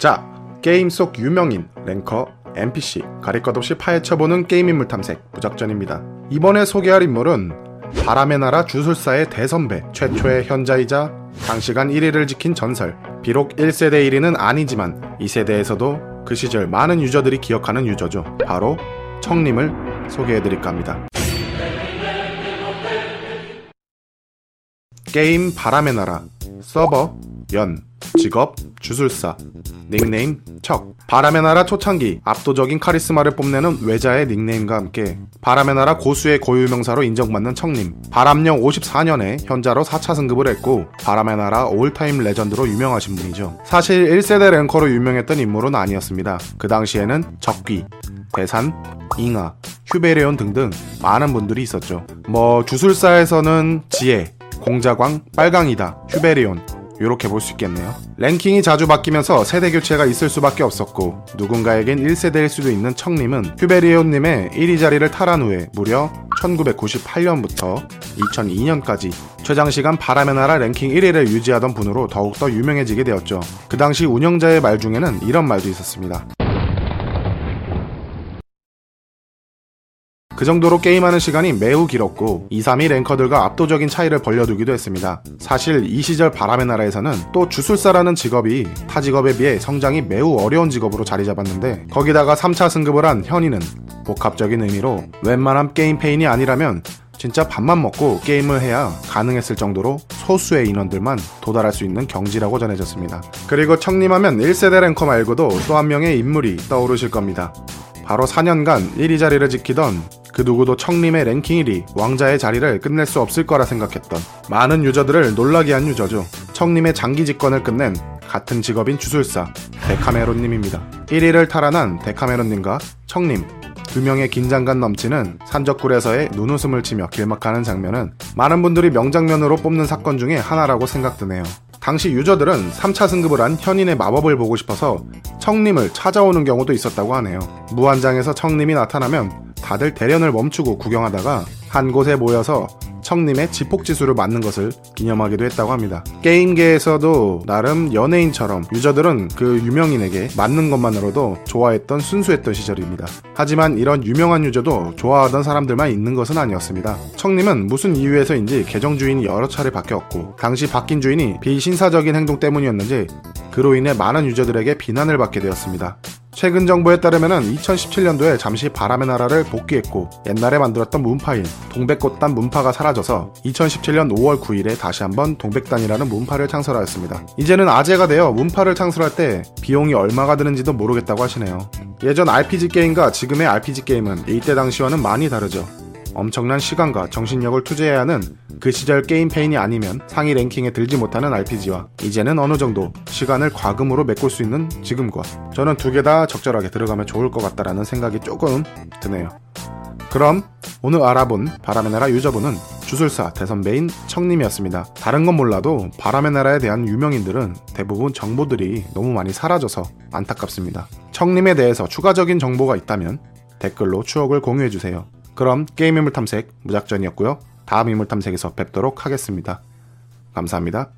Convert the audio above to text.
자, 게임 속 유명인, 랭커, NPC, 가릴 것 없이 파헤쳐보는 게임 인물 탐색, 무작전입니다. 이번에 소개할 인물은 바람의 나라 주술사의 대선배, 최초의 현자이자 장시간 1위를 지킨 전설. 비록 1세대 1위는 아니지만 2세대에서도 그 시절 많은 유저들이 기억하는 유저죠. 바로 청님을 소개해드릴까 합니다. 게임 바람의 나라, 서버, 연, 직업, 주술사, 닉네임, 척. 바람의 나라 초창기, 압도적인 카리스마를 뽐내는 외자의 닉네임과 함께 바람의 나라 고수의 고유명사로 인정받는 척님. 바람력 54년에 현자로 4차 승급을 했고 바람의 나라 all-time legend로 유명하신 분이죠. 사실 1세대 ranker로 유명했던 인물은 아니었습니다. 그 당시에는 적귀, 대산, 잉하, 휴베레온 등등 많은 분들이 있었죠. 뭐 주술사에서는 지혜, 공자광, 빨강이다, 휴베리온 이렇게 볼 수 있겠네요. 랭킹이 자주 바뀌면서 세대 교체가 있을 수밖에 없었고 누군가에겐 1세대일 수도 있는 청님은 휴베리온님의 1위 자리를 탈환 후에 무려 1998년부터 2002년까지 최장시간 바람의 나라 랭킹 1위를 유지하던 분으로 더욱더 유명해지게 되었죠. 그 당시 운영자의 말 중에는 이런 말도 있었습니다. 그 정도로 게임하는 시간이 매우 길었고 2, 3위 랭커들과 압도적인 차이를 벌려두기도 했습니다. 사실 이 시절 바람의 나라에서는 또 주술사라는 직업이 타 직업에 비해 성장이 매우 어려운 직업으로 자리 잡았는데 거기다가 3차 승급을 한 현이는 복합적인 의미로 웬만한 게임 폐인이 아니라면 진짜 밥만 먹고 게임을 해야 가능했을 정도로 소수의 인원들만 도달할 수 있는 경지라고 전해졌습니다. 그리고 청림하면 1세대 랭커 말고도 또 한 명의 인물이 떠오르실 겁니다. 바로 4년간 1위 자리를 지키던 그 누구도 청림의 랭킹 1위 왕자의 자리를 끝낼 수 없을 거라 생각했던 많은 유저들을 놀라게 한 유저죠. 청림의 장기 집권을 끝낸 같은 직업인 주술사 데카메론님입니다. 1위를 탈환한 데카메론님과 청림 두 명의 긴장감 넘치는 산적굴에서의 눈웃음을 치며 길막하는 장면은 많은 분들이 명장면으로 뽑는 사건 중에 하나라고 생각드네요. 당시 유저들은 3차 승급을 한 현인의 마법을 보고 싶어서 청림을 찾아오는 경우도 있었다고 하네요. 무한장에서 청림이 나타나면 다들 대련을 멈추고 구경하다가 한 곳에 모여서 청님의 지폭지수를 맞는 것을 기념하기도 했다고 합니다. 게임계에서도 나름 연예인처럼 유저들은 그 유명인에게 맞는 것만으로도 좋아했던 순수했던 시절입니다. 하지만 이런 유명한 유저도 좋아하던 사람들만 있는 것은 아니었습니다. 청님은 무슨 이유에서인지 계정 주인이 여러 차례 바뀌었고 당시 바뀐 주인이 비신사적인 행동 때문이었는지 그로 인해 많은 유저들에게 비난을 받게 되었습니다. 최근 정보에 따르면 2017년도에 잠시 바람의 나라를 복귀했고 옛날에 만들었던 문파인 동백꽃단 문파가 사라져서 2017년 5월 9일에 다시 한번 동백단이라는 문파를 창설하였습니다. 이제는 아재가 되어 문파를 창설할 때 비용이 얼마가 드는지도 모르겠다고 하시네요. 예전 RPG 게임과 지금의 RPG 게임은 이때 당시와는 많이 다르죠. 엄청난 시간과 정신력을 투자해야 하는 그 시절 게임 페인이 아니면 상위 랭킹에 들지 못하는 RPG와 이제는 어느 정도 시간을 과금으로 메꿀 수 있는 지금과 저는 두 개 다 적절하게 들어가면 좋을 것 같다라는 생각이 조금 드네요. 그럼 오늘 알아본 바람의 나라 유저분은 주술사 대선배인 청님이었습니다. 다른 건 몰라도 바람의 나라에 대한 유명인들은 대부분 정보들이 너무 많이 사라져서 안타깝습니다. 청님에 대해서 추가적인 정보가 있다면 댓글로 추억을 공유해주세요. 그럼 게임 인물 탐색 무작전이었고요. 다음 인물 탐색에서 뵙도록 하겠습니다. 감사합니다.